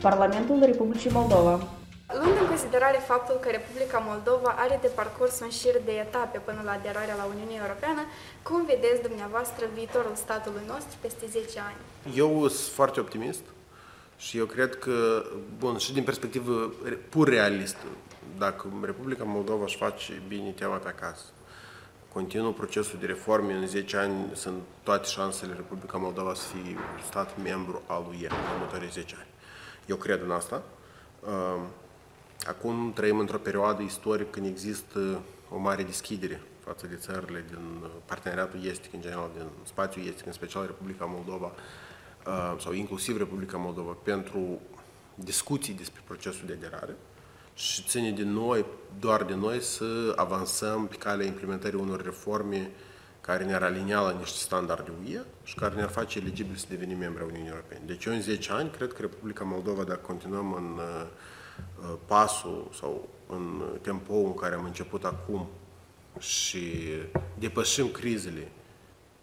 Parlamentul Republicii Moldova. Luând în considerare faptul că Republica Moldova are de parcurs un șir de etape până la aderarea la Uniunea Europeană, cum vedeți dumneavoastră viitorul statului nostru peste 10 ani? Eu sunt foarte optimist și eu cred că, bun, și din perspectivă pur realistă, dacă Republica Moldova își face bine teama pe acasă, continuă procesul de reforme, în 10 ani sunt toate șansele Republica Moldova să fie stat membru al UE în următorii 10 ani. Eu cred în asta. Acum trăim într-o perioadă istorică când există o mare deschidere față de țările din parteneriatul estic, în general, din spațiul estic, în special Republica Moldova, sau inclusiv Republica Moldova, pentru discuții despre procesul de aderare și ține de noi, doar de noi, să avansăm pe calea implementării unor reforme care ne-ar alinia la niște standarde UE și care ne-ar face eligibili să devenim membri a Uniunii Europene. Deci eu în 10 ani cred că Republica Moldova, dacă continuăm în uh, pasul sau în tempoul în care am început acum și depășim crizele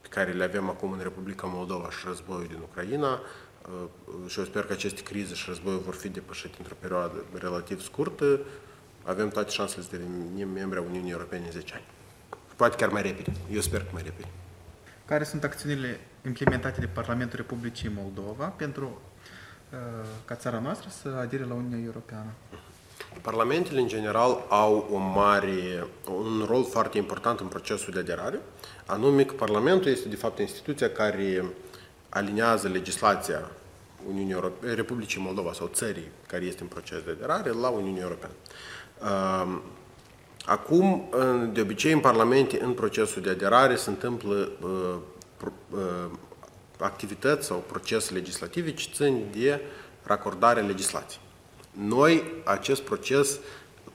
pe care le avem acum în Republica Moldova și războiul din Ucraina, uh, și eu sper că aceste crize și războiul vor fi depășite într-o perioadă relativ scurtă, avem toate șansele să devenim membri a Uniunii Europene în 10 ani. Poate chiar mai repede. Eu sper că mai repede. Care sunt acțiunile implementate de Parlamentul Republicii Moldova pentru uh, ca țara noastră să adere la Uniunea Europeană? Parlamentele, în general, au o mare, un rol foarte important în procesul de aderare, anume că Parlamentul este, de fapt, instituția care alinează legislația Uniunii Europe, Republicii Moldova sau țării care este în proces de aderare la Uniunea Europeană. Uh, Acum, de obicei, în Parlamente, în procesul de aderare, se întâmplă uh, uh, activități sau procese legislative ce țin de racordarea legislației. Noi, acest proces,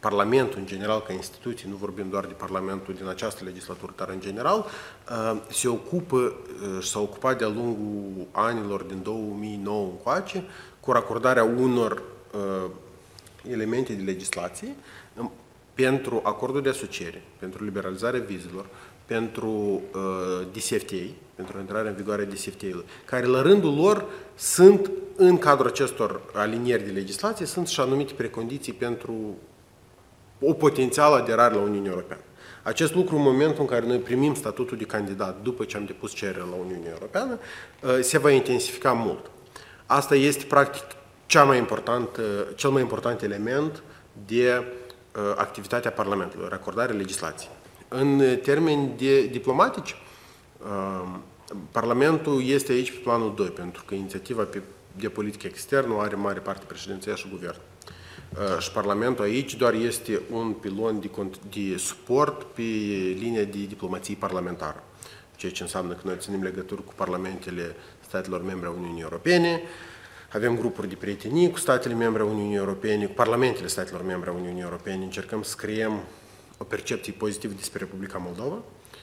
Parlamentul în general, ca instituție, nu vorbim doar de Parlamentul din această legislatură, dar în general, uh, se ocupă uh, și s-a ocupat de-a lungul anilor din 2009 încoace cu racordarea unor uh, elemente de legislație pentru acordul de asociere, pentru liberalizarea vizelor, pentru uh, DCFTA, pentru intrarea în vigoare a DCFTA-ului, care la rândul lor sunt, în cadrul acestor alinieri de legislație, sunt și anumite precondiții pentru o potențială aderare la Uniunea Europeană. Acest lucru, în momentul în care noi primim statutul de candidat după ce am depus cererea la Uniunea Europeană, uh, se va intensifica mult. Asta este, practic, cea mai important, cel mai important element de Uh, activitatea Parlamentului, racordarea legislației. În termeni de diplomatici, uh, Parlamentul este aici pe planul 2, pentru că inițiativa de politică externă are mare parte președinția și guvern. Uh, și Parlamentul aici doar este un pilon de, de suport pe linia de diplomație parlamentară, ceea ce înseamnă că noi ținem legături cu parlamentele statelor membre a Uniunii Europene, avem grupuri de prietenie cu statele membre a Uniunii Europene, cu parlamentele statelor membre a Uniunii Europene. Încercăm să creăm o percepție pozitivă despre Republica Moldova,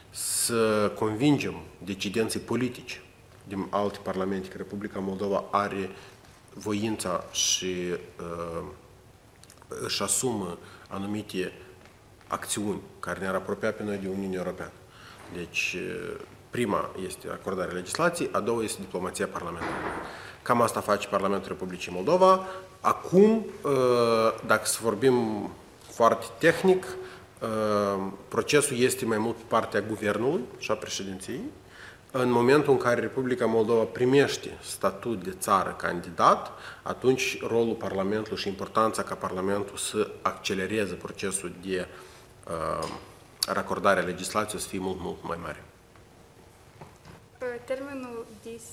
să convingem decidenții politici din alte parlamente că Republica Moldova are voința și uh, își asumă anumite acțiuni care ne-ar apropia pe noi de Uniunea Europeană. Deci, uh, prima este acordarea legislației, a doua este diplomația parlamentară. Cam asta face Parlamentul Republicii Moldova. Acum, uh, dacă să vorbim foarte tehnic, uh, procesul este mai mult partea guvernului și a președinției. În momentul în care Republica Moldova primește statut de țară candidat, atunci rolul Parlamentului și importanța ca Parlamentul să accelereze procesul de uh, racordare a legislației să fie mult, mult mai mare. Termenul DIS...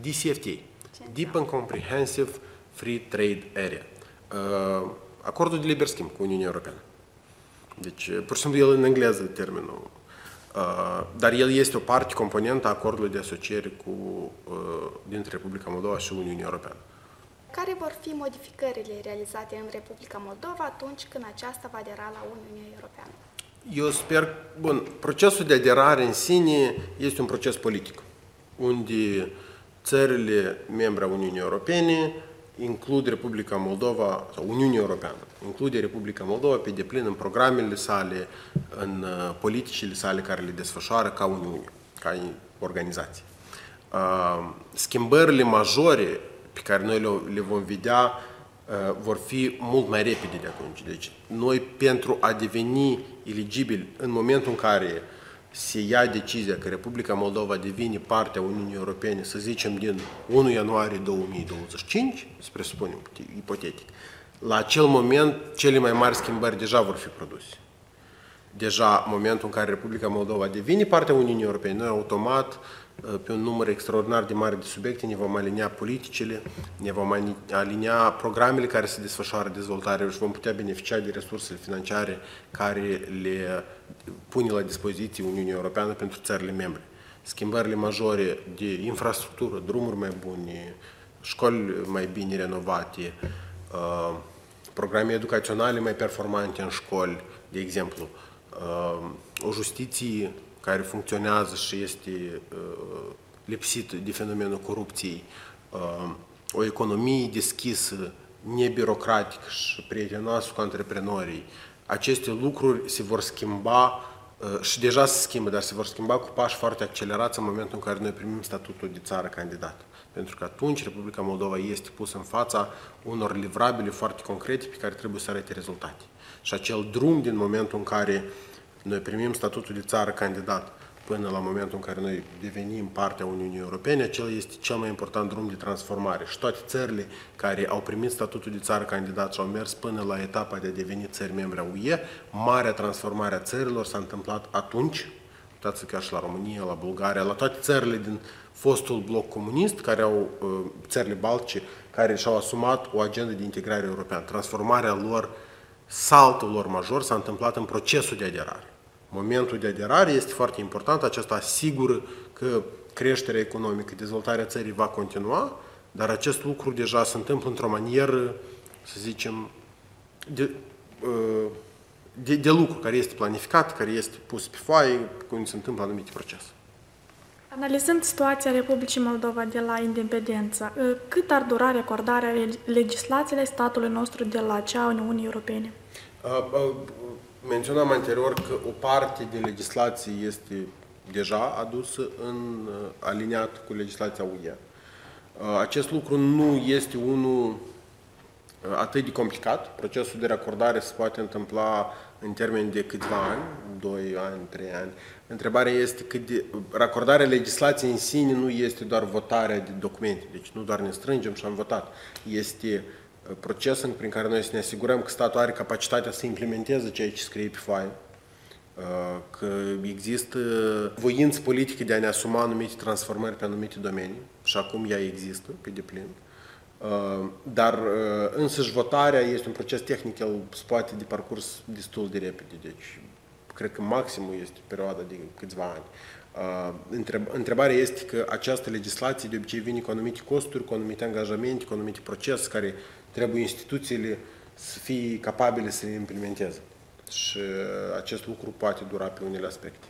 DCFTA. Deep and Comprehensive Free Trade Area. Uh, acordul de liber schimb cu Uniunea Europeană. Deci, uh, pur și simplu, el în engleză termenul. Uh, dar el este o parte componentă a acordului de asociere cu, dintre Republica Moldova și Uniunea Europeană. Care vor fi modificările realizate în Republica Moldova atunci când aceasta va adera la Uniunea Europeană? Eu sper, bun, procesul de aderare în sine este un proces politic, unde țările membre a Uniunii Europene includ Republica Moldova, sau Uniunea Europeană, include Republica Moldova pe deplin în programele sale, în uh, politicile sale care le desfășoară ca Uniune, ca organizație. schimbările majore pe care noi le vom vedea vor fi mult mai repede de atunci. Deci, noi pentru a deveni eligibili în momentul în care se ia decizia că Republica Moldova devine parte a Uniunii Europene, să zicem, din 1 ianuarie 2025, să presupunem, ipotetic, la acel moment cele mai mari schimbări deja vor fi produse. Deja, în momentul în care Republica Moldova devine parte a Uniunii Europene, noi automat pe un număr extraordinar de mare de subiecte, ne vom alinea politicile, ne vom alinea programele care se desfășoară dezvoltare și vom putea beneficia de resursele financiare care le pune la dispoziție Uniunea Europeană pentru țările membre. Schimbările majore de infrastructură, drumuri mai bune, școli mai bine renovate, uh, programe educaționale mai performante în școli, de exemplu, uh, o justiție care funcționează și este uh, lipsit de fenomenul corupției, uh, o economie deschisă, nebirocratică și prietenoasă cu antreprenorii, aceste lucruri se vor schimba uh, și deja se schimbă, dar se vor schimba cu pași foarte accelerați în momentul în care noi primim statutul de țară candidat. Pentru că atunci Republica Moldova este pusă în fața unor livrabile foarte concrete pe care trebuie să arate rezultate. Și acel drum din momentul în care noi primim statutul de țară candidat până la momentul în care noi devenim partea Uniunii Europene, acela este cel mai important drum de transformare. Și toate țările care au primit statutul de țară candidat și au mers până la etapa de a deveni țări membre a UE, marea transformare a țărilor s-a întâmplat atunci, uitați-vă chiar și la România, la Bulgaria, la toate țările din fostul bloc comunist, care au, uh, țările baltice, care și-au asumat o agendă de integrare europeană. Transformarea lor, saltul lor major s-a întâmplat în procesul de aderare momentul de aderare este foarte important, acesta asigură că creșterea economică, dezvoltarea țării va continua, dar acest lucru deja se întâmplă într-o manieră, să zicem, de, uh, de, de lucru care este planificat, care este pus pe foaie, cum se întâmplă anumite procese. Analizând situația Republicii Moldova de la independență, uh, cât ar dura recordarea legislației statului nostru de la cea Uniunii Europene? Uh, uh, menționam anterior că o parte din legislație este deja adusă în uh, aliniat cu legislația UE. Uh, acest lucru nu este unul uh, atât de complicat. Procesul de racordare se poate întâmpla în termen de câțiva ani, 2 ani, 3 ani. Întrebarea este că de, racordarea legislației în sine nu este doar votarea de documente, deci nu doar ne strângem și am votat. Este uh, proces prin care noi să ne asigurăm că statul are capacitatea să implementeze ceea ce scrie pe foaie, uh, că există voință politică de a ne asuma anumite transformări pe anumite domenii și acum ea există pe deplin. Uh, dar uh, însăși votarea este un proces tehnic, el se poate de parcurs destul de repede, deci cred că maximul este perioada de câțiva ani. Întrebarea este că această legislație de obicei vine cu anumite costuri, cu anumite angajamente, cu anumite procese care trebuie instituțiile să fie capabile să le implementeze. Și acest lucru poate dura pe unele aspecte.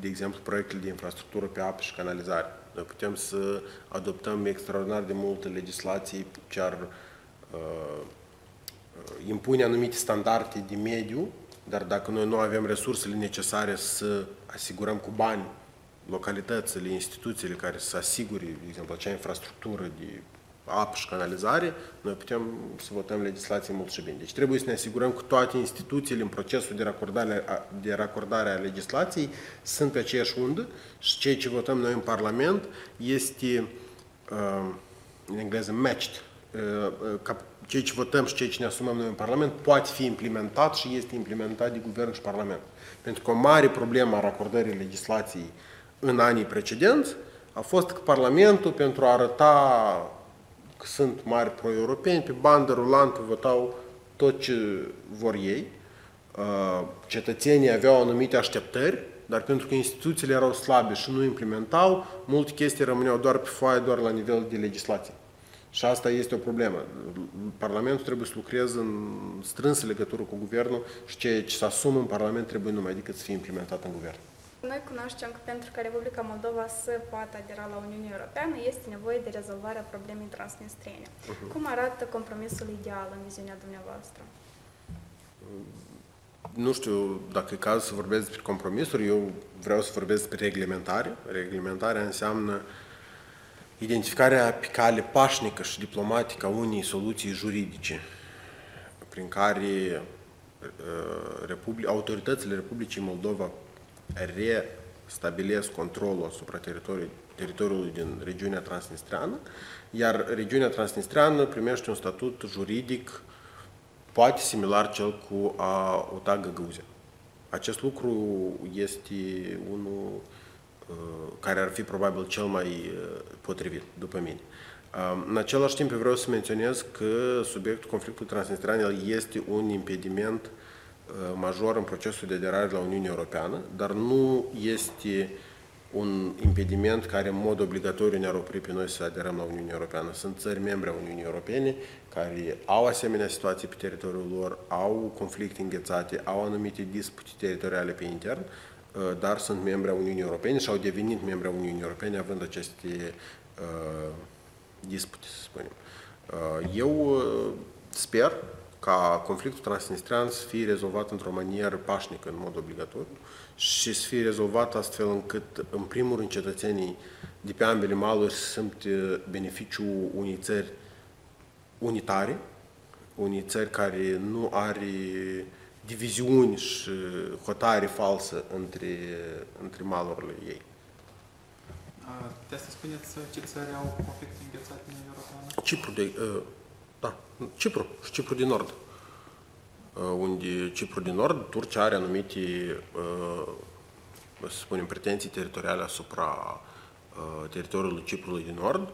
De exemplu, proiectele de infrastructură pe apă și canalizare. Noi putem să adoptăm extraordinar de multă legislație ce ar uh, impune anumite standarde de mediu, dar dacă noi nu avem resursele necesare să asigurăm cu bani localitățile, instituțiile care să asigure, de exemplu, acea infrastructură de apă și canalizare, noi putem să votăm legislație mult și bine. Deci trebuie să ne asigurăm că toate instituțiile în procesul de racordare, de racordare a legislației sunt pe aceeași undă și ceea ce votăm noi în Parlament este, uh, în engleză, matched. Uh, uh, ceea ce votăm și ceea ce ne asumăm noi în Parlament poate fi implementat și este implementat de Guvern și Parlament. Pentru că o mare problemă a racordării legislației în anii precedenți a fost că Parlamentul, pentru a arăta că sunt mari pro-europeni, pe bandă rulantă votau tot ce vor ei. Uh, cetățenii aveau anumite așteptări, dar pentru că instituțiile erau slabe și nu implementau, multe chestii rămâneau doar pe foaie, doar la nivel de legislație. Și asta este o problemă. Parlamentul trebuie să lucreze în strânsă legătură cu guvernul și ceea ce se asumă în Parlament trebuie numai decât să fie implementat în guvern. Noi cunoaștem că pentru ca Republica Moldova să poată adera la Uniunea Europeană este nevoie de rezolvarea problemei transnistriene. Uh-huh. Cum arată compromisul ideal în viziunea dumneavoastră? nu știu dacă e cazul să vorbesc despre compromisuri, eu vreau să vorbesc despre reglementare. Reglementarea înseamnă identificarea pe cale pașnică și diplomatică a unei soluții juridice prin care uh, Republi- autoritățile Republicii Moldova restabilesc controlul asupra teritoriului, teritoriului din regiunea transnistreană, iar regiunea transnistreană primește un statut juridic poate similar cel cu a UTA Găgăuzia. Acest lucru este unul uh, care ar fi probabil cel mai uh, potrivit, după mine. În același timp, vreau să menționez că subiectul conflictului transnistrean este un impediment uh, major în procesul de aderare la Uniunea Europeană, dar nu este un impediment care în mod obligatoriu ne-ar opri pe noi să aderăm la Uniunea Europeană. Sunt țări membre a Uniunii Europene care au asemenea situații pe teritoriul lor, au conflicte înghețate, au anumite dispute teritoriale pe intern, uh, dar sunt membre a Uniunii Europene și au devenit membre a Uniunii Europene având aceste uh, dispute, să spunem. Uh, eu uh, sper ca conflictul transnistrian să fie rezolvat într-o manieră pașnică, în mod obligatoriu, și să fie rezolvat astfel încât, în primul rând, cetățenii de pe ambele maluri să simtă beneficiul unei țări unitare, unei țări care nu are diviziuni și hotare falsă între, între malurile ei. Puteți să spuneți ce țări au conflicte înghețate în Europeană? Cipru, de, uh, da, Cipru și Cipru din Nord. Uh, unde Cipru din Nord, Turcia are anumite, uh, să spunem, pretenții teritoriale asupra teritoriului Ciprului din Nord.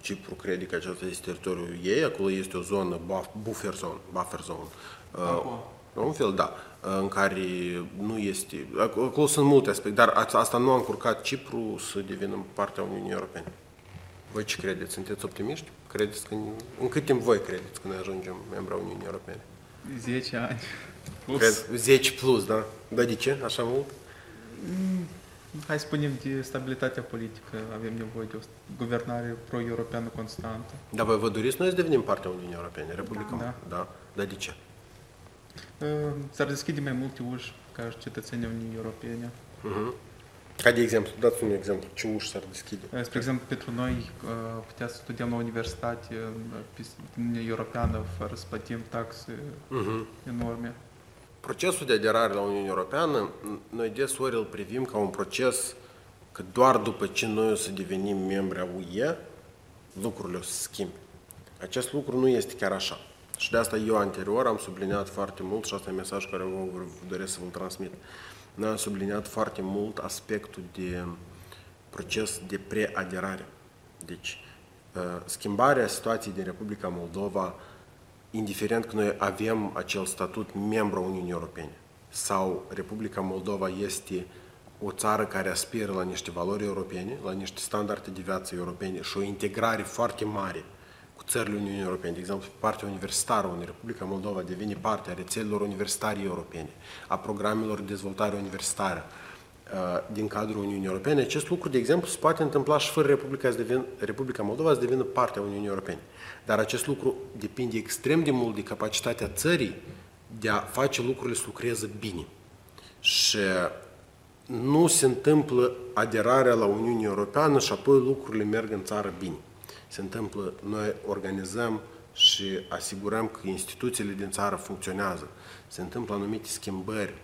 Cipru crede că acesta este teritoriul ei, acolo este o zonă buffer zone, buffer zone. Un fel, da în care nu este... Acolo sunt multe aspecte, dar asta nu a încurcat Cipru să devină partea Uniunii Europene. Voi ce credeți? Sunteți optimiști? Credeți că, în cât timp voi credeți că ne ajungem membra Uniunii Europene? 10 ani. Plus. Cred, 10 plus, da? Dar de ce? Așa mult? Mm, hai să spunem de stabilitatea politică. Avem nevoie de o guvernare pro-europeană constantă. Dar voi vă doriți noi să devenim partea Uniunii Europene, Republica da. da? Dar de ce? s-ar deschide mai multe uși ca și cetățenii Uniunii Europene. Uh-huh. Ca de exemplu, dați un exemplu, ce uși s-ar deschide? Spre exemplu, pentru noi putea să studiem la universitate în Uniunea Europeană fără să plătim taxe uh-huh. enorme. Procesul de aderare la Uniunea Europeană, noi desori îl privim ca un proces că doar după ce noi o să devenim membri a UE, lucrurile o să schimbe. Acest lucru nu este chiar așa. Și de asta eu anterior am subliniat foarte mult, și asta e mesaj care vă doresc să vă transmit, noi am subliniat foarte mult aspectul de proces de preaderare. Deci, uh, schimbarea situației din Republica Moldova, indiferent că noi avem acel statut membru a Uniunii Europene, sau Republica Moldova este o țară care aspiră la niște valori europene, la niște standarde de viață europene și o integrare foarte mare țările Uniunii Europene, de exemplu, partea universitară, unde Republica Moldova devine parte a rețelelor universitare europene, a programelor de dezvoltare universitară uh, din cadrul Uniunii Europene, acest lucru, de exemplu, se poate întâmpla și fără Republica, să devin, Republica Moldova să devină parte a Uniunii Europene. Dar acest lucru depinde extrem de mult de capacitatea țării de a face lucrurile să lucreze bine. Și nu se întâmplă aderarea la Uniunea Europeană și apoi lucrurile merg în țară bine se întâmplă, noi organizăm și asigurăm că instituțiile din țară funcționează. Se întâmplă anumite schimbări,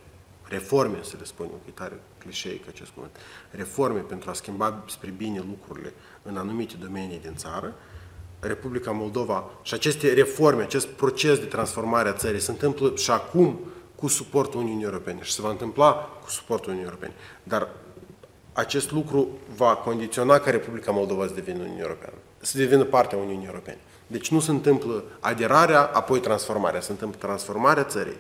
reforme, să le spunem, că e tare clișeic acest cuvânt, reforme pentru a schimba spre bine lucrurile în anumite domenii din țară, Republica Moldova și aceste reforme, acest proces de transformare a țării se întâmplă și acum cu suportul Uniunii Europene și se va întâmpla cu suportul Uniunii Europene. Dar acest lucru va condiționa ca Republica Moldova să devină Uniunea Europeană să devină parte a Uniunii Europene. Deci nu se întâmplă aderarea, apoi transformarea. Se întâmplă transformarea țării,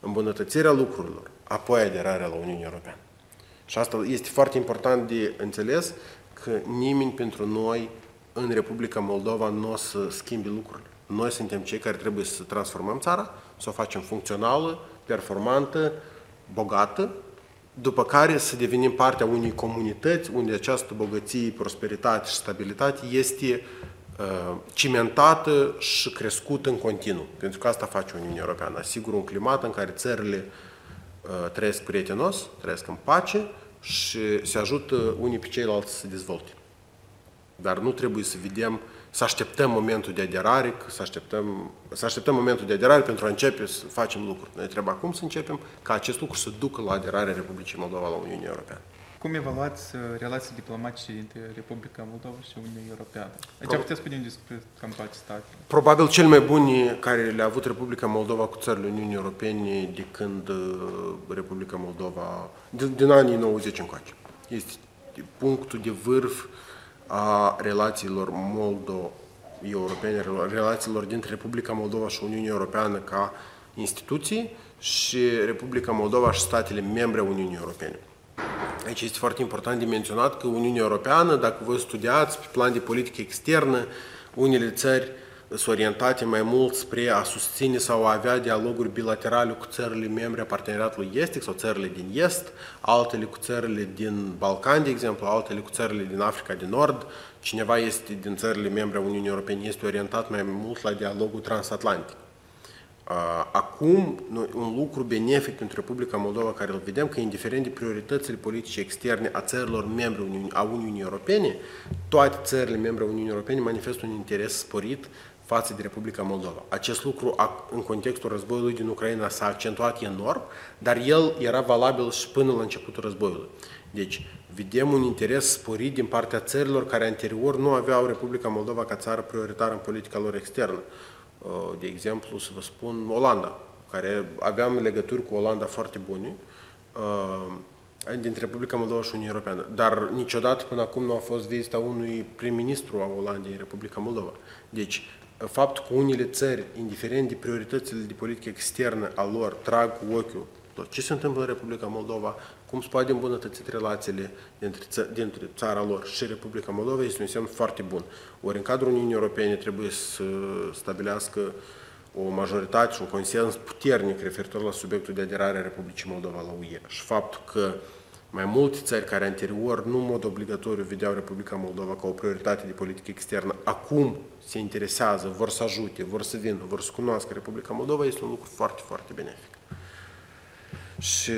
îmbunătățirea lucrurilor, apoi aderarea la Uniunea Europeană. Și asta este foarte important de înțeles că nimeni pentru noi în Republica Moldova nu o să schimbe lucrurile. Noi suntem cei care trebuie să transformăm țara, să o facem funcțională, performantă, bogată, după care să devenim partea unei comunități unde această bogăție, prosperitate și stabilitate este uh, cimentată și crescută în continuu. Pentru că asta face Uniunea Europeană. Asigură un climat în care țările trăiesc prietenos, trăiesc în pace și se ajută unii pe ceilalți să se dezvolte. Dar nu trebuie să vedem, să așteptăm momentul de aderare, să așteptăm, să așteptăm momentul de aderare pentru a începe să facem lucruri. Noi trebuie acum să începem ca acest lucru să ducă la aderarea Republicii Moldova la Uniunea Europeană. Cum evaluați uh, relații diplomatice între Republica Moldova și Uniunea Europeană? Aici Pro... puteți spune despre capacitate. Probabil cel mai buni care le-a avut Republica Moldova cu țările Uniunii Europene de când uh, Republica Moldova, din, din anii 90 încoace. Este punctul de vârf a relațiilor moldo-europene, relațiilor dintre Republica Moldova și Uniunea Europeană ca instituții și Republica Moldova și statele membre a Uniunii Europene. Aici este foarte important de menționat că Uniunea Europeană, dacă voi studiați pe plan de politică externă, unele țări sunt orientate mai mult spre a susține sau a avea dialoguri bilaterale cu țările membre a parteneriatului estic sau țările din Est, altele cu țările din Balcan, de exemplu, altele cu țările din Africa de Nord. Cineva este din țările membre a Uniunii Europene este orientat mai mult la dialogul transatlantic. Acum, un lucru benefic pentru Republica Moldova care îl vedem, că indiferent de prioritățile politice externe a țărilor membre a Uniunii Europene, toate țările membre a Uniunii Europene manifestă un interes sporit față de Republica Moldova. Acest lucru, în contextul războiului din Ucraina, s-a accentuat enorm, dar el era valabil și până la începutul războiului. Deci, vedem un interes sporit din partea țărilor care anterior nu aveau Republica Moldova ca țară prioritară în politica lor externă. Uh, de exemplu, să vă spun, Olanda, care aveam legături cu Olanda foarte bune, uh, dintre Republica Moldova și Uniunea Europeană. Dar niciodată până acum nu a fost vizita unui prim-ministru a Olandei în Republica Moldova. Deci, faptul că unele țări, indiferent de prioritățile de politică externă a lor, trag cu ochiul ce se întâmplă în Republica Moldova, cum se poate îmbunătăți relațiile dintre, ță, dintre țara lor și Republica Moldova, este un semn foarte bun. Ori în cadrul Uniunii Europene trebuie să stabilească o majoritate și un consens puternic referitor la subiectul de aderare a Republicii Moldova la UE. Și faptul că mai multe țări care anterior, nu în mod obligatoriu, vedeau Republica Moldova ca o prioritate de politică externă, acum se interesează, vor să ajute, vor să vină, vor să cunoască Republica Moldova, este un lucru foarte, foarte benefic. Și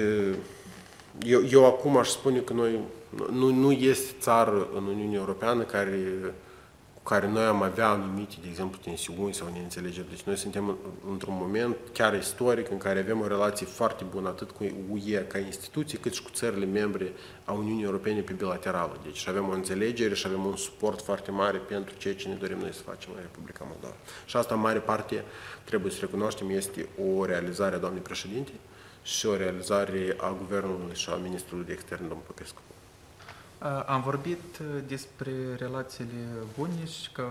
eu, eu acum aș spune că noi, nu, nu este țară în Uniunea Europeană care care noi am avea anumite, de exemplu, tensiuni sau neînțelegeri. Deci noi suntem într-un moment chiar istoric în care avem o relație foarte bună atât cu UE ca instituție, cât și cu țările membre a Uniunii Europene pe bilaterală. Deci avem o înțelegere și avem un suport foarte mare pentru ceea ce ne dorim noi să facem în Republica Moldova. Și asta, în mare parte, trebuie să recunoaștem, este o realizare a doamnei președinte și o realizare a Guvernului și a Ministrului de Externe, domnul Popescu. Am vorbit despre relațiile bune și că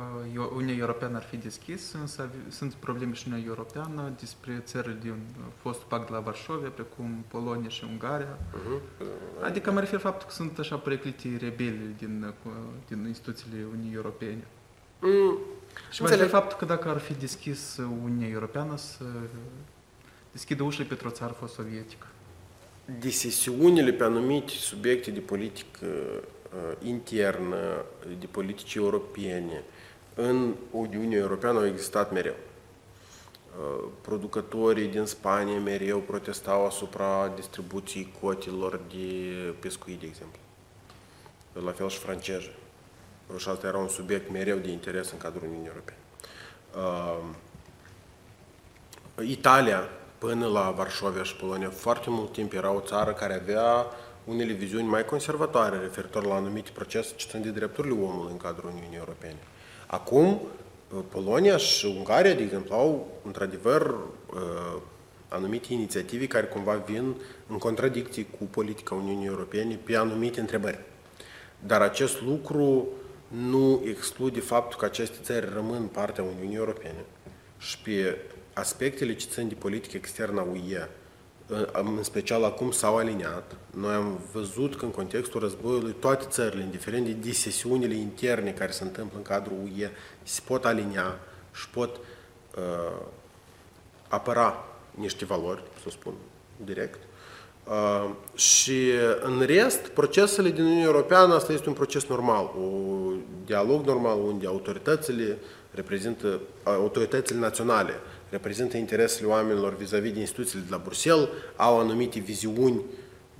Uniunea Europeană ar fi deschis, însă sunt probleme și în Uniunea Europeană despre țările din fostul pact de la Varșovia, precum Polonia și Ungaria. Uh-huh. Adică mă refer faptul că sunt așa preclite rebeli din, din instituțiile Uniunii Europene. Mm. Și mă refer faptul că dacă ar fi deschis Uniunea Europeană să deschidă ușile pentru o țară fost sovietică disesiunile pe anumite subiecte de politică uh, internă, de politici europene, în Uniunea Europeană au existat mereu. Uh, producătorii din Spania mereu protestau asupra distribuției cotilor de pescuit, de exemplu. La fel și franceză. Și asta era un subiect mereu de interes în cadrul Uniunii Europene. Uh, Italia până la Varșovia și Polonia, foarte mult timp era o țară care avea unele viziuni mai conservatoare referitor la anumite procese ce țin de drepturile omului în cadrul Uniunii Europene. Acum, Polonia și Ungaria, de exemplu, au într-adevăr uh, anumite inițiative care cumva vin în contradicție cu politica Uniunii Europene pe anumite întrebări. Dar acest lucru nu exclude faptul că aceste țări rămân partea Uniunii Europene și pe aspectele ce țin de politică externă a UE, în special acum s-au aliniat. Noi am văzut că în contextul războiului toate țările, indiferent de disesiunile interne care se întâmplă în cadrul UE, se pot alinia și pot uh, apăra niște valori, să spun direct. Uh, și în rest, procesele din Uniunea Europeană, asta este un proces normal, un dialog normal unde autoritățile reprezintă autoritățile naționale, reprezintă interesele oamenilor vis-a-vis de instituțiile de la Bruxelles, au anumite viziuni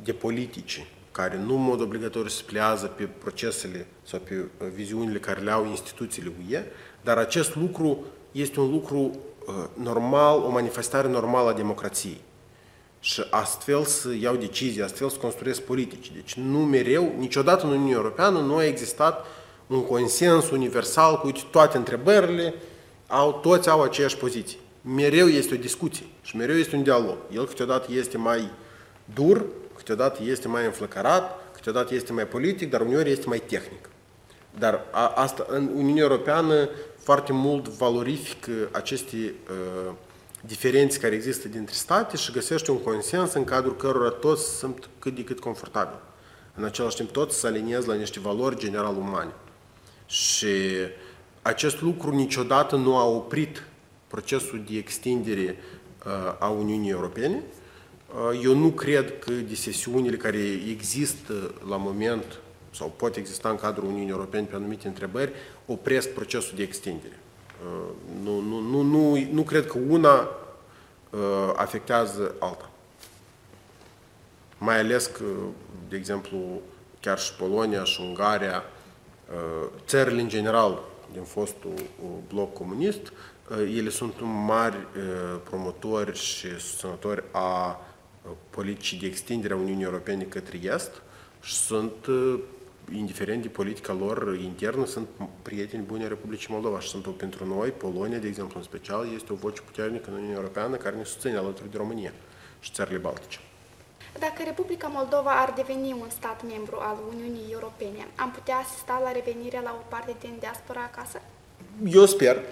de politici care nu în mod obligatoriu se plează pe procesele sau pe uh, viziunile care le au instituțiile UE, dar acest lucru este un lucru uh, normal, o manifestare normală a democrației. Și astfel să iau decizii, astfel să construiesc politici. Deci nu mereu, niciodată în Uniunea Europeană nu a existat un consens universal cu toate întrebările, au, toți au aceeași poziție. Mereu este o discuție și mereu este un dialog. El câteodată este mai dur, câteodată este mai înflăcărat, câteodată este mai politic, dar uneori este mai tehnic. Dar a, asta, în Uniunea Europeană foarte mult valorifică aceste uh, diferențe care există dintre state și găsește un consens în cadrul cărora toți sunt cât de cât confortabili. În același timp, toți se aliniază la niște valori general umane. Și acest lucru niciodată nu a oprit procesul de extindere uh, a Uniunii Europene. Uh, eu nu cred că de sesiunile care există la moment sau pot exista în cadrul Uniunii Europene pe anumite întrebări, opresc procesul de extindere. Uh, nu, nu, nu, nu, nu cred că una afectează alta. Mai ales că, de exemplu, chiar și Polonia și Ungaria, țările în general din fostul bloc comunist, ele sunt mari promotori și susținători a politicii de extindere a Uniunii Europene către Est și sunt, indiferent de politica lor internă, sunt prieteni buni ai Republicii Moldova și sunt pentru noi, Polonia, de exemplu, în special, este o voce puternică în Uniunea Europeană care ne susține alături de România și țările Baltice. Dacă Republica Moldova ar deveni un stat membru al Uniunii Europene, am putea asista la revenirea la o parte din diaspora acasă? Eu sper.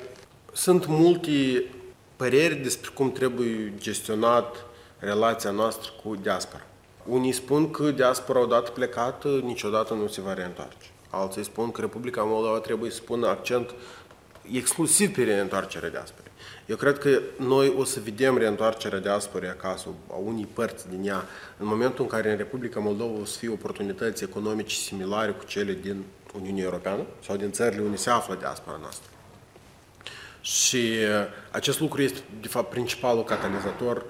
Sunt multe păreri despre cum trebuie gestionat relația noastră cu diaspora. Unii spun că diaspora odată plecată niciodată nu se va reîntoarce. Alții spun că Republica Moldova trebuie să pună accent exclusiv pe reîntoarcerea diasporei. Eu cred că noi o să vedem reîntoarcerea diasporei acasă, a unii părți din ea, în momentul în care în Republica Moldova o să fie oportunități economice similare cu cele din Uniunea Europeană sau din țările unde se află diaspora noastră. Și uh, acest lucru este, de fapt, principalul catalizator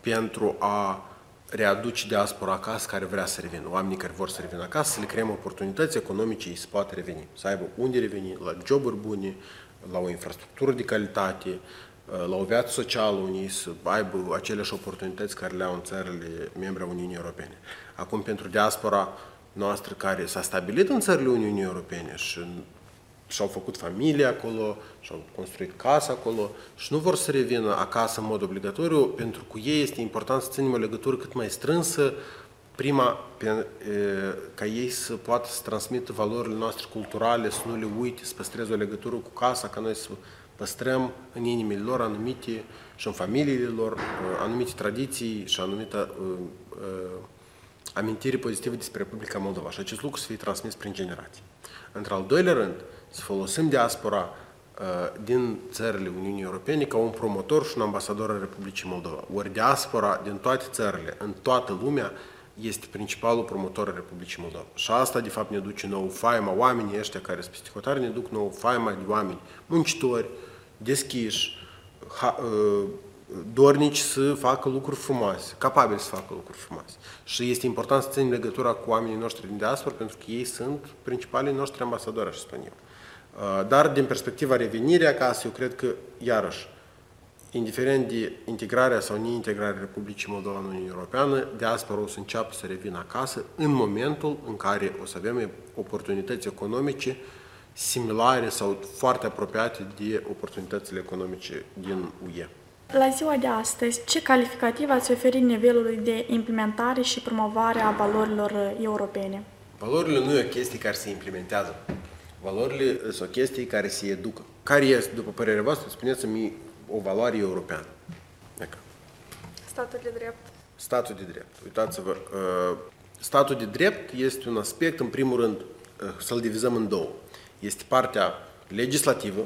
pentru a readuce diaspora acasă care vrea să revină, oamenii care vor să revină acasă, să le creăm oportunități economice, ei să poată reveni, să aibă unde reveni, la joburi bune, la o infrastructură de calitate, uh, la o viață socială unii să aibă aceleași oportunități care le au în țările membre a Uniunii Europene. Acum, pentru diaspora noastră care s-a stabilit în țările Uniunii Europene și și-au făcut familie acolo, și-au construit casă acolo și nu vor să revină acasă în mod obligatoriu, pentru că ei este important să ținem o legătură cât mai strânsă, prima, pe, ca ei să poată să transmită valorile noastre culturale, să nu le uite, să păstreze o legătură cu casa, ca noi să păstrăm în inimile lor anumite și în familiile lor anumite tradiții și anumite uh, uh, amintiri pozitive despre Republica Moldova. Și acest lucru să fie transmis prin generații. Într-al doilea rând, să folosim diaspora uh, din țările Uniunii Europene ca un promotor și un ambasador al Republicii Moldova. Ori diaspora din toate țările, în toată lumea, este principalul promotor al Republicii Moldova. Și asta, de fapt, ne duce nouă faima, oamenii ăștia care sunt peste hotare, ne duc nouă faima de oameni muncitori, deschiși, ha, uh, dornici să facă lucruri frumoase, capabili să facă lucruri frumoase. Și este important să ținem legătura cu oamenii noștri din diaspora, pentru că ei sunt principalii noștri ambasadori, aș spune eu. Uh, dar din perspectiva revenirii acasă, eu cred că, iarăși, indiferent de integrarea sau neintegrarea Republicii Moldova în Uniunea Europeană, diaspora o să înceapă să revină acasă în momentul în care o să avem oportunități economice similare sau foarte apropiate de oportunitățile economice din UE. La ziua de astăzi, ce calificativ ați oferit nivelului de implementare și promovare a valorilor europene? Valorile nu e o chestie care se implementează. Valorile sunt chestii care se educă. Care este, după părerea voastră, spuneți-mi o valoare europeană? Dacă. Statul de drept. Statul de drept. Uitați-vă, uh, statul de drept este un aspect, în primul rând, uh, să-l divizăm în două. Este partea legislativă,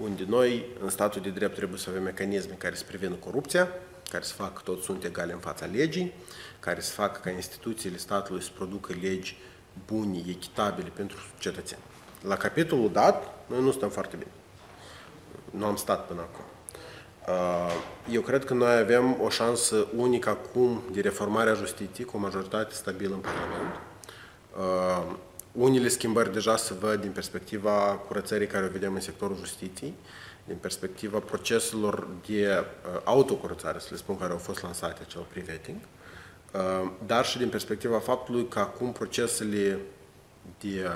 unde noi, în statul de drept, trebuie să avem mecanisme care să prevină corupția, care să facă toți sunt egale în fața legii, care să facă ca instituțiile statului să producă legi bune, echitabile pentru cetățeni. La capitolul dat, noi nu stăm foarte bine. Nu am stat până acum. Eu cred că noi avem o șansă unică acum de reformare a justiției cu o majoritate stabilă în Parlament. Unele schimbări deja se văd din perspectiva curățării care o vedem în sectorul justiției, din perspectiva proceselor de autocurățare, să le spun, care au fost lansate, acel pre-vetting, dar și din perspectiva faptului că acum procesele de,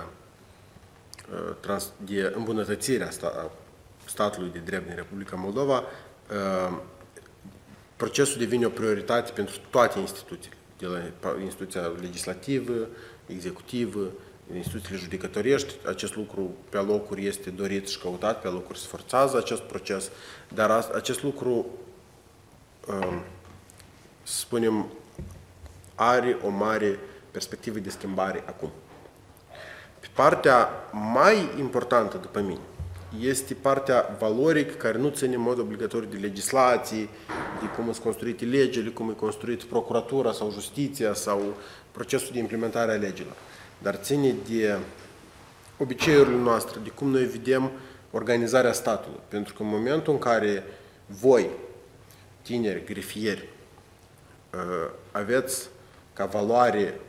de îmbunătățire a statului de drept din Republica Moldova Ehm, procesul devine o prioritate pentru toate instituțiile, de la instituția legislativă, executivă, instituțiile judecătorești. Acest lucru pe locuri este dorit și căutat, pe locuri se forțează acest proces, dar acest lucru, ehm, să spunem, are o mare perspectivă de schimbare acum. Pe partea mai importantă, după mine, este partea valorică care nu ține în mod obligatoriu de legislații, de cum sunt construite legile, cum e construit procuratura sau justiția sau procesul de implementare a legilor. Dar ține de obiceiurile noastre, de cum noi vedem organizarea statului. Pentru că în momentul în care voi, tineri, grifieri, uh, aveți ca valoare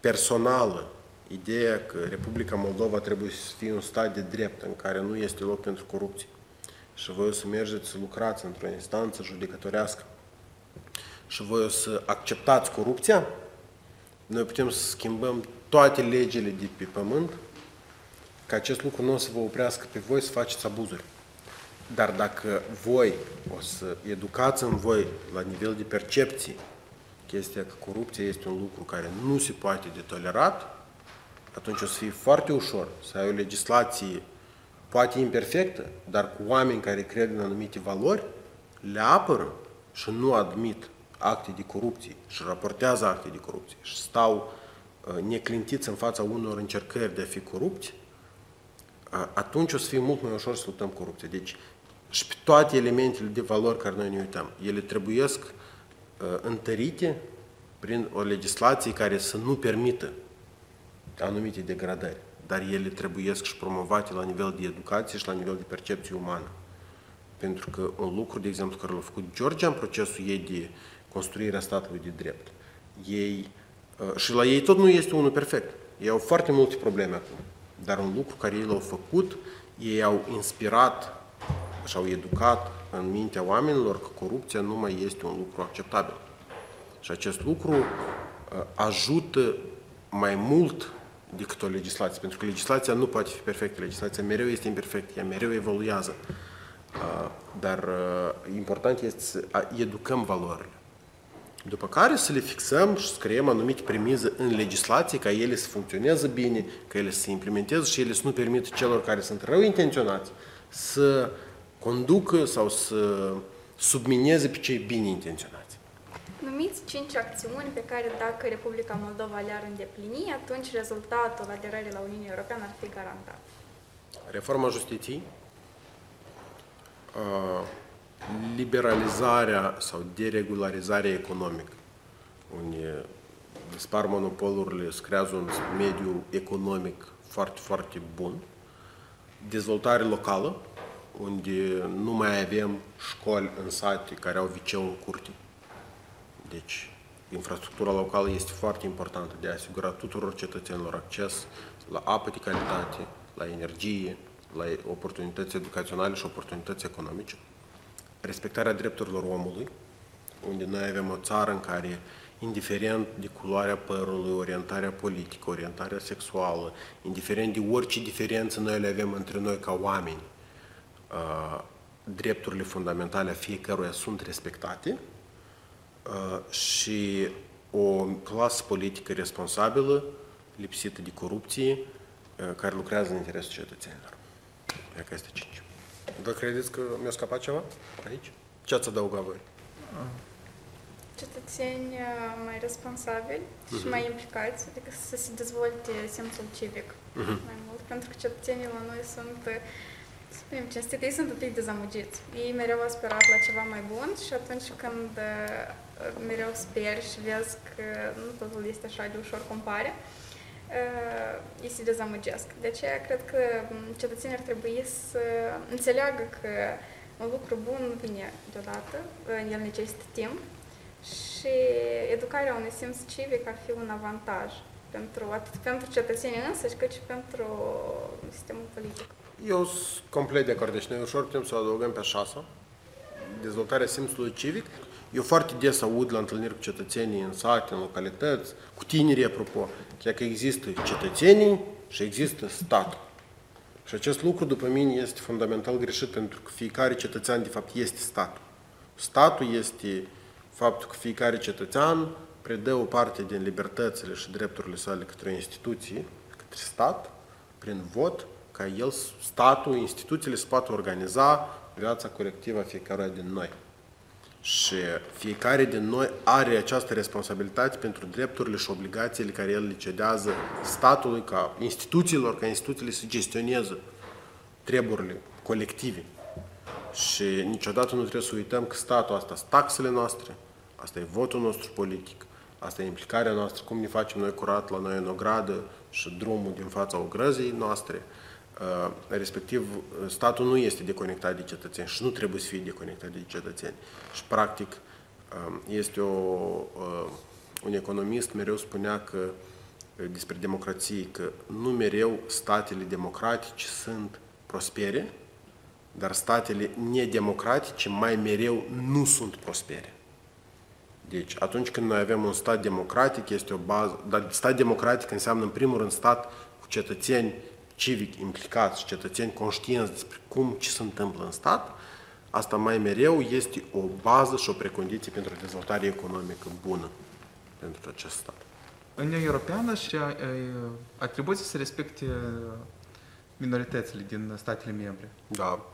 personală ideea că Republica Moldova trebuie să fie un stat de drept în care nu este loc pentru corupție și voi o să mergeți să lucrați într-o instanță judecătorească și voi o să acceptați corupția, noi putem să schimbăm toate legile de pe pământ ca acest lucru nu o să vă oprească pe voi să faceți abuzuri. Dar dacă voi o să educați în voi la nivel de percepție chestia că corupția este un lucru care nu se poate de tolerat, atunci o să fie foarte ușor să ai o legislație poate imperfectă, dar cu oameni care cred în anumite valori, le apără și nu admit acte de corupție și raportează acte de corupție și stau uh, neclintiți în fața unor încercări de a fi corupți, uh, atunci o să fie mult mai ușor să luptăm corupție. Deci, și pe toate elementele de valori care noi ne uităm, ele trebuiesc uh, întărite prin o legislație care să nu permită anumite degradări, dar ele trebuie și promovate la nivel de educație și la nivel de percepție umană. Pentru că un lucru, de exemplu, care l-a făcut Georgia în procesul ei de construire a statului de drept, ei, uh, și la ei tot nu este unul perfect. Ei au foarte multe probleme acum. Dar un lucru care ei l-au făcut, ei au inspirat și au educat în mintea oamenilor că corupția nu mai este un lucru acceptabil. Și acest lucru uh, ajută mai mult decât o legislație, pentru că legislația nu poate fi perfectă, legislația mereu este imperfectă, ea mereu evoluează. Dar important este să educăm valorile. După care să le fixăm și să creăm anumite premize în legislație ca ele să funcționeze bine, ca ele să se implementeze și ele să nu permită celor care sunt rău intenționați să conducă sau să submineze pe cei bine intenționați. Numiți cinci acțiuni pe care dacă Republica Moldova le-ar îndeplini, atunci rezultatul aderării la Uniunea Europeană ar fi garantat. Reforma justiției, liberalizarea sau deregularizarea economică, unde dispar monopolurile, se creează un mediu economic foarte, foarte bun, dezvoltare locală, unde nu mai avem școli în sate care au viceu în curte, deci, infrastructura locală este foarte importantă de a asigura tuturor cetățenilor acces la apă de calitate, la energie, la oportunități educaționale și oportunități economice respectarea drepturilor omului, unde noi avem o țară în care, indiferent de culoarea părului, orientarea politică, orientarea sexuală, indiferent de orice diferență noi le avem între noi ca oameni, uh, drepturile fundamentale a fiecăruia sunt respectate uh, și o clasă politică responsabilă, lipsită de corupție, uh, care lucrează în interesul cetățenilor. Iaca este 5. Dar credeți că mi-a scăpat ceva aici? Ce ați adăugat voi? Cetățeni uh, mai responsabili uh-huh. și mhm. mai implicați, adică să se dezvolte simțul civic uh-huh. mai mult, pentru că cetățenii la noi sunt, uh, să spunem cinstit, ei sunt un pic dezamăgiți. Ei mereu aspirat la ceva mai bun și atunci când uh, mereu speri și vezi că nu totul este așa de ușor compare, uh se dezamăgesc. De aceea cred că cetățenii ar trebui să înțeleagă că un lucru bun nu vine deodată, el necesită timp și educarea unui simț civic ar fi un avantaj pentru, atât pentru cetățenii însăși, cât și pentru sistemul politic. Eu sunt complet de acord. Deci noi ușor putem să o adăugăm pe șasă. Dezvoltarea simțului civic. Eu foarte des aud la întâlniri cu cetățenii în sate, în localități, cu tinerii, apropo, chiar că există cetățenii și există statul. Și acest lucru, după mine, este fundamental greșit, pentru că fiecare cetățean, de fapt, este statul. Statul este faptul că fiecare cetățean predă o parte din libertățile și drepturile sale către instituții, către stat, prin vot, ca el, statul, instituțiile să poată organiza viața colectivă a fiecăruia din noi. Și fiecare din noi are această responsabilitate pentru drepturile și obligațiile care el le cedează statului, ca instituțiilor, ca instituțiile să gestioneze treburile colective. Și niciodată nu trebuie să uităm că statul asta sunt taxele noastre, asta e votul nostru politic, asta e implicarea noastră, cum ne facem noi curat la noi în ogradă și drumul din fața ogrăzii noastre, Uh, respectiv statul nu este deconectat de cetățeni și nu trebuie să fie deconectat de cetățeni. Și practic um, este o, uh, un economist mereu spunea că uh, despre democrație că nu mereu statele democratice sunt prospere, dar statele nedemocratice mai mereu nu sunt prospere. Deci, atunci când noi avem un stat democratic, este o bază, dar stat democratic înseamnă, în primul rând, stat cu cetățeni civic implicați, cetățeni conștienți despre cum ce se întâmplă în stat, asta mai mereu este o bază și o precondiție pentru dezvoltare economică bună pentru acest stat. Uniunea Europeană și atribuții să respecte minoritățile din statele membre. Da.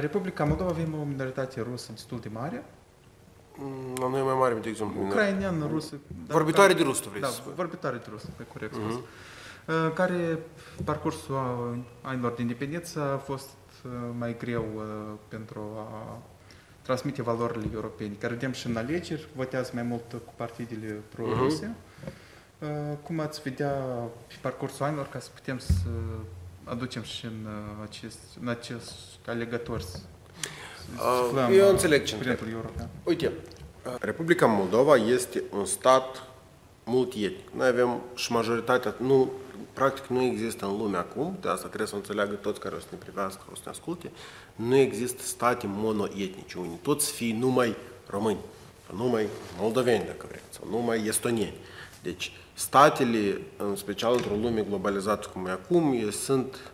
Republica Moldova avem o minoritate rusă destul de mare. La noi e mai mare, de exemplu. Ucrainean, rusă. Vorbitoare de rusă, vrei da, să spui. vorbitoare de rusă, pe corect spus. Uh-huh. Uh, care parcursul anilor de independență a fost uh, mai greu uh, pentru a transmite valorile europene, care vedem și în alegeri, votează mai mult cu partidele pro-ruse. Uh-huh. Cum ați vedea pe parcursul anilor ca să putem să aducem și în acest, în acest alegător să uh, Eu înțeleg ce european. Uite, Republica Moldova este un stat multietnic. Noi avem și majoritatea, nu practic nu există în lume acum, de asta trebuie să înțeleagă toți care o să ne privească, o să ne asculte, nu există state monoetnice, unii toți fii numai români, sau numai moldoveni, dacă vreți, sau numai estonieni. Deci, statele, în special într-o lume globalizată cum e acum, sunt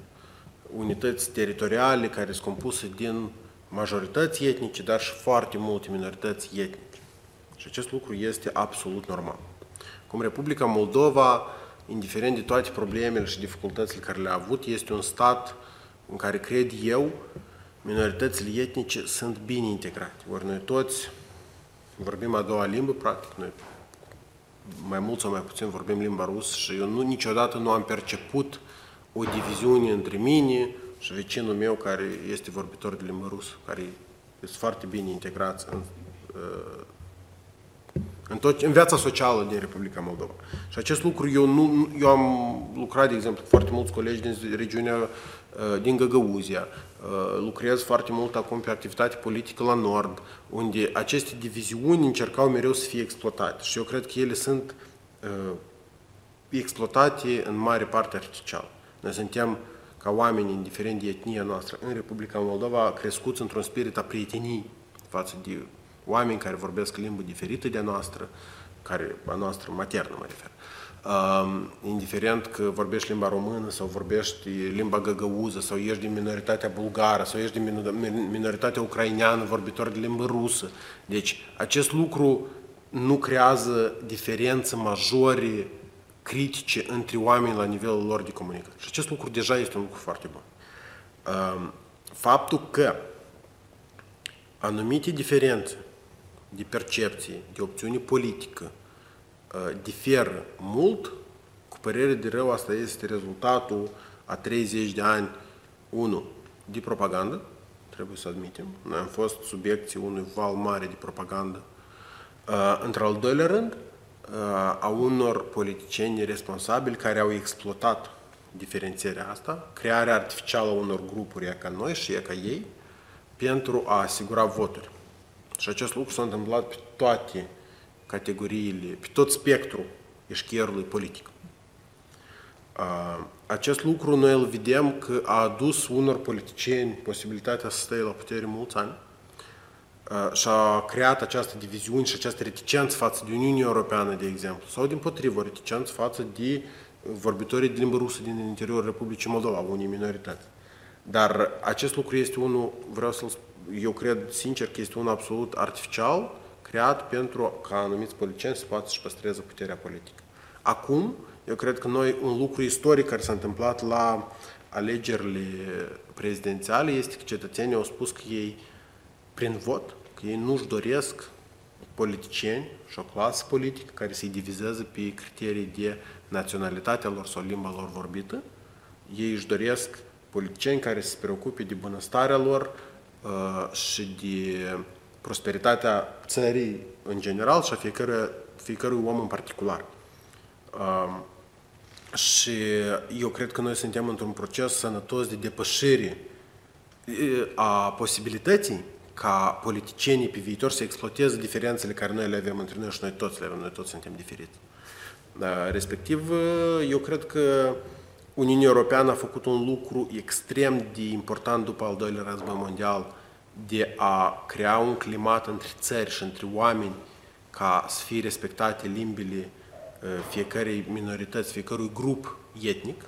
unități teritoriale care sunt compuse din majorități etnice, dar și foarte multe minorități etnice. Și acest lucru este absolut normal. Cum Republica Moldova indiferent de toate problemele și dificultățile care le-a avut, este un stat în care, cred eu, minoritățile etnice sunt bine integrate. Ori noi toți vorbim a doua limbă, practic, noi mai mult sau mai puțin vorbim limba rusă și eu nu, niciodată nu am perceput o diviziune între mine și vecinul meu care este vorbitor de limba rusă, care este foarte bine integrat în, uh, în, tot, în viața socială din Republica Moldova. Și acest lucru, eu, nu, eu am lucrat, de exemplu, cu foarte mulți colegi din regiunea uh, din Găgăuzia, uh, lucrez foarte mult acum pe activitate politică la Nord, unde aceste diviziuni încercau mereu să fie exploatate. Și eu cred că ele sunt uh, exploatate în mare parte artificial. Noi suntem ca oameni, indiferent de etnia noastră, în Republica Moldova, crescuți într-un spirit a prietenii față de oameni care vorbesc limbă diferită de a noastră, care a noastră maternă mă refer. Uh, indiferent că vorbești limba română sau vorbești limba găgăuză sau ești din minoritatea bulgară sau ești din minoritatea ucraineană vorbitor de limbă rusă. Deci acest lucru nu creează diferențe majore critice între oameni la nivelul lor de comunicare. Și acest lucru deja este un lucru foarte bun. Uh, faptul că anumite diferențe de percepție, de opțiune politică, uh, diferă mult, cu părere de rău, asta este rezultatul a 30 de ani, unu, de propagandă, trebuie să admitem. Noi am fost subiecții unui val mare de propagandă. Uh, într-al doilea rând, a unor politicieni responsabili care au exploatat diferențierea asta, crearea artificială a unor grupuri ca noi și ca ei, pentru a asigura voturi. Și acest lucru s-a întâmplat pe toate categoriile, pe tot spectrul eșchierului politic. Acest lucru noi îl vedem că a adus unor politicieni posibilitatea să stea la putere mulți ani și a creat această diviziune și această reticență față de Uniunea Europeană, de exemplu, sau din potrivă, reticență față de vorbitorii de limbă rusă din interiorul Republicii Moldova, unii minorități. Dar acest lucru este unul, vreau să-l eu cred sincer că este unul absolut artificial, creat pentru ca anumiți politicieni să poată să-și păstreze puterea politică. Acum, eu cred că noi, un lucru istoric care s-a întâmplat la alegerile prezidențiale este că cetățenii au spus că ei, prin vot, că ei nu-și doresc politicieni și o clasă politică care se divizează pe criterii de naționalitatea lor sau limba lor vorbită. Ei își doresc politicieni care se preocupe de bunăstarea lor uh, și de prosperitatea țării în general și a fiecărui, fiecărui om în particular. Uh, și eu cred că noi suntem într-un proces sănătos de depășire a posibilității ca politicienii pe viitor să exploateze diferențele care noi le avem între noi și noi toți le avem, noi toți suntem diferiți. Respectiv, eu cred că Uniunea Europeană a făcut un lucru extrem de important după al doilea război mondial de a crea un climat între țări și între oameni ca să fie respectate limbile fiecărei minorități, fiecărui grup etnic,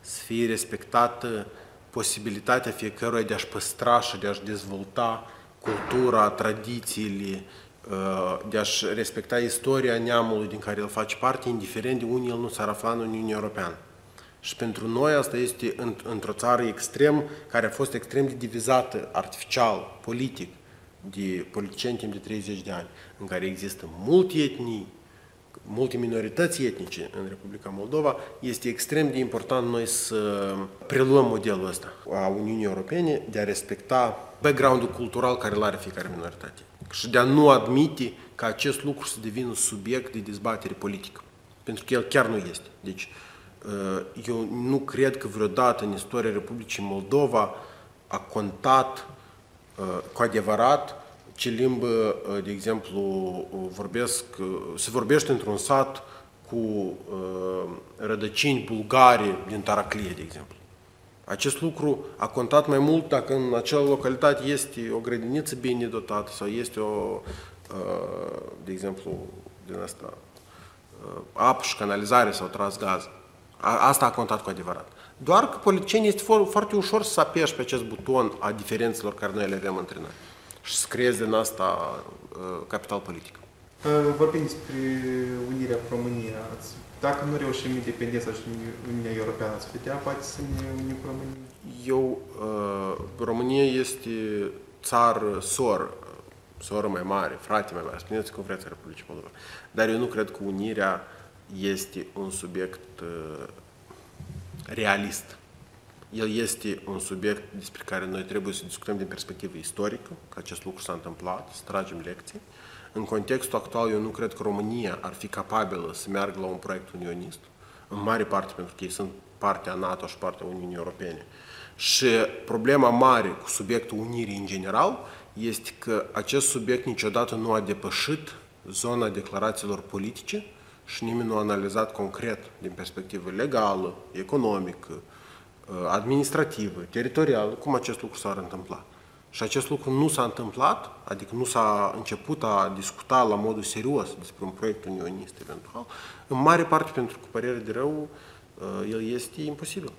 să fie respectată posibilitatea fiecăruia de a-și păstra și de a-și dezvolta cultura, tradițiile, de a-și respecta istoria neamului din care el face parte, indiferent de unde el nu s-ar afla în Uniunea Europeană. Și pentru noi asta este într-o țară extrem, care a fost extrem de divizată artificial, politic, de politicieni timp de 30 de ani, în care există multe etnii, multe minorități etnice în Republica Moldova, este extrem de important noi să preluăm modelul ăsta a Uniunii Europene de a respecta background-ul cultural care îl are fiecare minoritate și de a nu admite ca acest lucru să devină subiect de dezbatere politică. Pentru că el chiar nu este. Deci, uh, eu nu cred că vreodată în istoria Republicii Moldova a contat uh, cu adevărat ce limbă, uh, de exemplu, vorbesc, se vorbește într-un sat cu rădăcini bulgare din Taraclie, de exemplu. Acest lucru a contat mai mult dacă în acea localitate este o grădiniță bine dotată sau este o, de exemplu, din asta, apă și canalizare sau tras gaz. Asta a contat cu adevărat. Doar că politicienii este foarte ușor să apeși pe acest buton a diferențelor care noi le avem între noi și să creeze în asta capital politic. Vorbim despre unirea cu România. Dacă nu reușim independența și Uniunea Europeană să vedea, poate să ne unim cu România? Eu, România este țară sor, soră mai mare, frate mai mare, spuneți cum vreți Republicii Moldova. Dar eu nu cred că unirea este un subiect realist. El este un subiect despre care noi trebuie să discutăm din perspectivă istorică, că acest lucru s-a întâmplat, să tragem lecții. În contextul actual, eu nu cred că România ar fi capabilă să meargă la un proiect unionist, în mare parte pentru că ei sunt partea NATO și partea Uniunii Europene. Și problema mare cu subiectul unirii în general este că acest subiect niciodată nu a depășit zona declarațiilor politice și nimeni nu a analizat concret din perspectivă legală, economică, administrativă, teritorială, cum acest lucru s-ar întâmpla. Și acest lucru nu s-a întâmplat, adică nu s-a început a discuta la modul serios despre un proiect unionist eventual, în mare parte pentru că, părere de rău, el este imposibil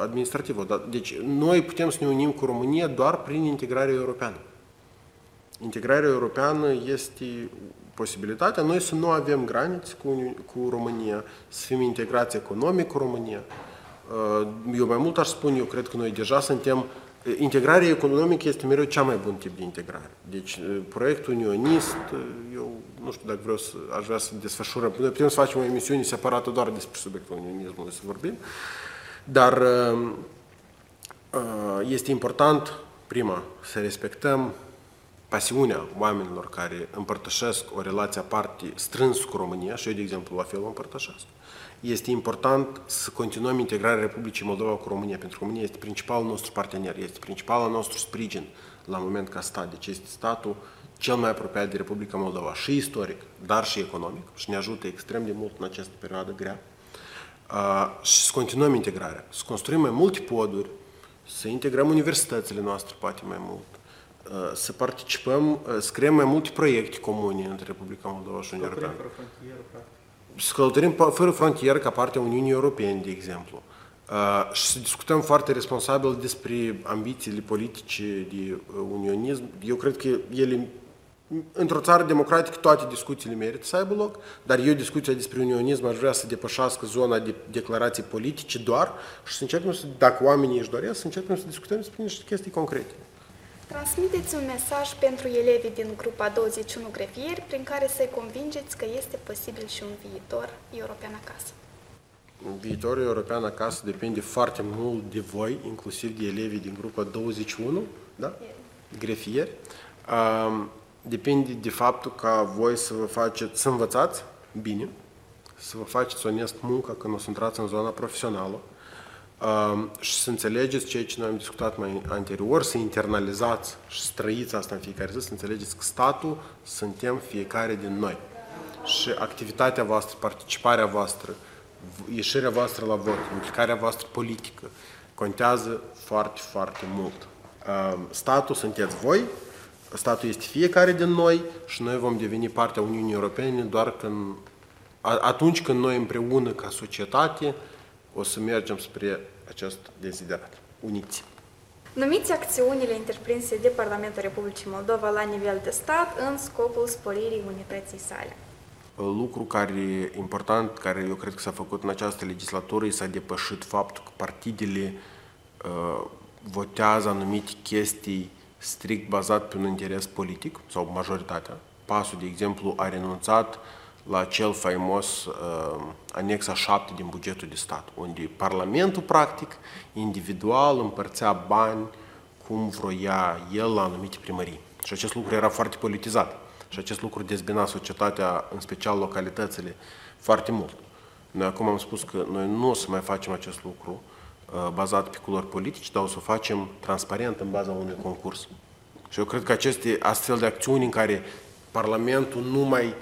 administrativ. Deci noi putem să ne unim cu România doar prin integrarea europeană. Integrarea europeană este posibilitatea noi să nu avem granițe cu, cu România, să fim integrați economic cu România. Eu mai mult aș spune, eu cred că noi deja suntem Integrarea economică este mereu cea mai bun tip de integrare. Deci, proiectul unionist, eu nu știu dacă vreau să, aș vrea să desfășurăm, noi putem să facem o emisiune separată doar despre subiectul unionismului, să vorbim, dar este important, prima, să respectăm pasiunea oamenilor care împărtășesc o relație aparte strâns cu România, și eu, de exemplu, la fel o împărtășesc, este important să continuăm integrarea Republicii Moldova cu România, pentru că România este principalul nostru partener, este principalul nostru sprijin la moment ca stat. Deci este statul cel mai apropiat de Republica Moldova, și istoric, dar și economic, și ne ajută extrem de mult în această perioadă grea. Uh, și să continuăm integrarea, să construim mai multe poduri, să integrăm universitățile noastre poate mai mult, uh, să participăm, uh, să creăm mai multe proiecte comune între Republica Moldova și Uniunea Europeană. Să călătorim fără frontieră ca parte a Uniunii Europene, de exemplu. Uh, și să discutăm foarte responsabil despre ambițiile politice de unionism. Eu cred că ele într-o țară democratică toate discuțiile merită să aibă loc, dar eu discuția despre unionism aș vrea să depășească zona de declarații politice doar și să începem să, dacă oamenii își doresc, să începem să discutăm despre niște chestii concrete. Transmiteți un mesaj pentru elevii din grupa 21 grefieri prin care să-i convingeți că este posibil și un viitor european acasă. Viitorul european acasă depinde foarte mult de voi, inclusiv de elevii din grupa 21, da? Grefieri. Um, depinde de faptul ca voi să vă faceți, să învățați bine, să vă faceți onest munca când o să intrați în zona profesională uh, și să înțelegeți ceea ce noi am discutat mai anterior, să internalizați și să trăiți asta în fiecare zi, să înțelegeți că statul suntem fiecare din noi. Și activitatea voastră, participarea voastră, ieșirea voastră la vot, implicarea voastră politică, contează foarte, foarte mult. Uh, statul sunteți voi, statul este fiecare din noi și noi vom deveni partea Uniunii Europene doar când, atunci când noi împreună ca societate o să mergem spre acest deziderat. Uniți! Numiți acțiunile întreprinse de Parlamentul Republicii Moldova la nivel de stat în scopul sporirii unității sale. Lucru care important, care eu cred că s-a făcut în această legislatură, s-a depășit faptul că partidele uh, votează anumite chestii strict bazat pe un interes politic, sau majoritatea. Pasul, de exemplu, a renunțat la cel faimos uh, anexa 7 din bugetul de stat, unde Parlamentul, practic, individual împărțea bani cum vroia el la anumite primării. Și acest lucru era foarte politizat. Și acest lucru dezbina societatea, în special localitățile, foarte mult. Noi acum am spus că noi nu o să mai facem acest lucru, Uh, bazat pe culori politici, dar o să o facem transparent în baza unui concurs. Și eu cred că aceste astfel de acțiuni în care Parlamentul nu mai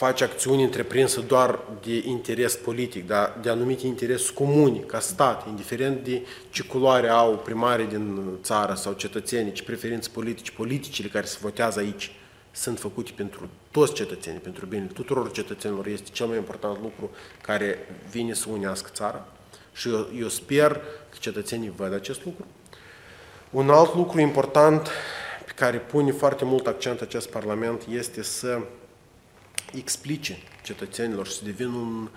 face acțiuni întreprinse doar de interes politic, dar de anumite interese comune, ca stat, indiferent de ce culoare au primare din țară sau cetățenii, ce preferințe politici, politicile care se votează aici sunt făcute pentru toți cetățenii, pentru binele tuturor cetățenilor, este cel mai important lucru care vine să unească țara. Și eu, eu sper că cetățenii văd acest lucru. Un alt lucru important pe care pune foarte mult accent acest Parlament este să explice cetățenilor și să devină un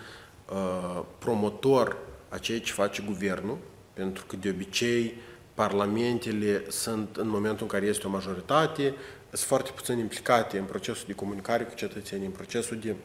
uh, promotor a ceea ce face guvernul, pentru că de obicei parlamentele sunt în momentul în care este o majoritate, sunt foarte puțin implicate în procesul de comunicare cu cetățenii, în procesul de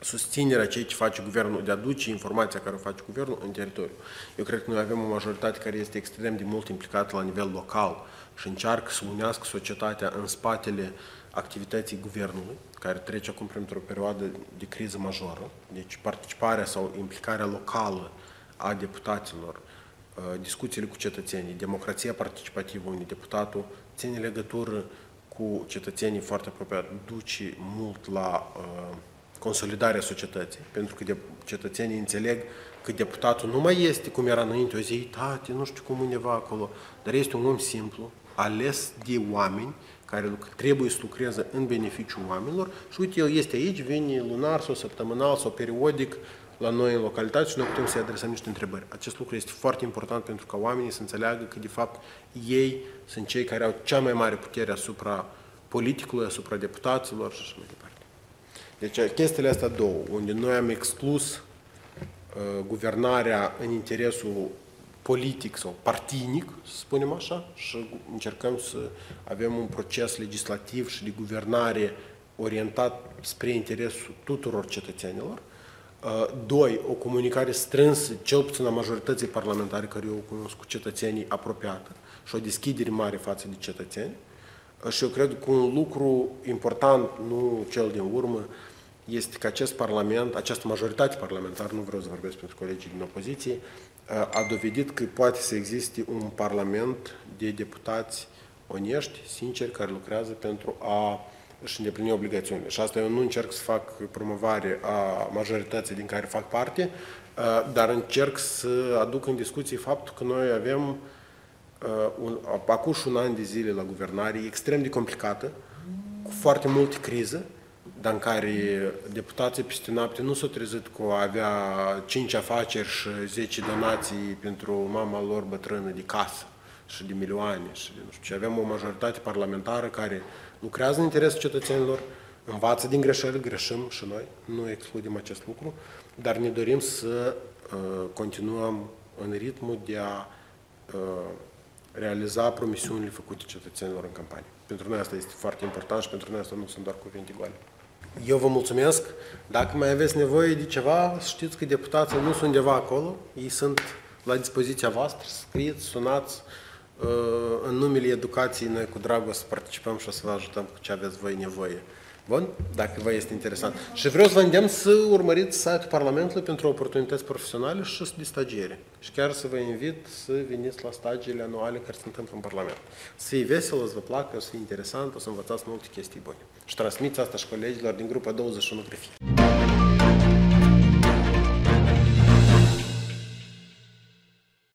susținerea ceea ce face guvernul, de a duce informația care o face guvernul în teritoriu. Eu cred că noi avem o majoritate care este extrem de mult implicată la nivel local și încearcă să unească societatea în spatele activității guvernului, care trece acum printr-o perioadă de criză majoră. Deci participarea sau implicarea locală a deputaților, uh, discuțiile cu cetățenii, democrația participativă, unde deputatul ține legătură cu cetățenii foarte apropiat, duce mult la uh, consolidarea societății, pentru că de, cetățenii înțeleg că deputatul nu mai este cum era înainte, o zi, tate, nu știu cum undeva acolo, dar este un om simplu, ales de oameni, care trebuie să lucreze în beneficiul oamenilor și uite, el este aici, vine lunar sau săptămânal sau periodic la noi în localitate și noi putem să-i adresăm niște întrebări. Acest lucru este foarte important pentru ca oamenii să înțeleagă că, de fapt, ei sunt cei care au cea mai mare putere asupra politicului, asupra deputaților și așa mai departe. Deci chestiile astea două, unde noi am exclus uh, guvernarea în interesul politic sau partinic, să spunem așa, și încercăm să avem un proces legislativ și de guvernare orientat spre interesul tuturor cetățenilor. Uh, doi, o comunicare strânsă, cel puțin a majorității parlamentare care eu o cunosc cu cetățenii apropiată și o deschidere mare față de cetățeni. și eu cred că un lucru important, nu cel din urmă, este că acest Parlament, această majoritate parlamentară, nu vreau să vorbesc pentru colegii din opoziție, a dovedit că poate să existe un Parlament de deputați onești, sinceri, care lucrează pentru a își îndeplini obligațiunile. Și asta eu nu încerc să fac promovare a majorității din care fac parte, dar încerc să aduc în discuție faptul că noi avem un, acuși un an de zile la guvernare extrem de complicată, cu foarte multe crize, dar în care deputații peste noapte nu s-au trezit cu a avea 5 afaceri și 10 donații pentru mama lor bătrână de casă și de milioane și de nu știu ce. Avem o majoritate parlamentară care lucrează în interesul cetățenilor, învață din greșeli, greșim și noi, nu excludem acest lucru, dar ne dorim să uh, continuăm în ritmul de a uh, realiza promisiunile făcute cetățenilor în campanie. Pentru noi asta este foarte important și pentru noi asta nu sunt doar cuvinte goale. Eu vă mulțumesc. Dacă mai aveți nevoie de ceva, știți că deputații nu sunt undeva acolo. Ei sunt la dispoziția voastră. Scrieți, sunați. Uh, în numele educației, noi cu dragoste participăm și o să vă ajutăm cu ce aveți voi nevoie. Bun? Dacă vă este interesant. Și vreau să vă îndemn să urmăriți site-ul Parlamentului pentru oportunități profesionale și de stagiere. Și chiar să vă invit să veniți la stagiile anuale care se întâmplă în Parlament. Să fie vesel, să vă placă, să fie interesant, o să învățați multe chestii bune. Și transmiți asta și colegilor din grupa 21 Grefie.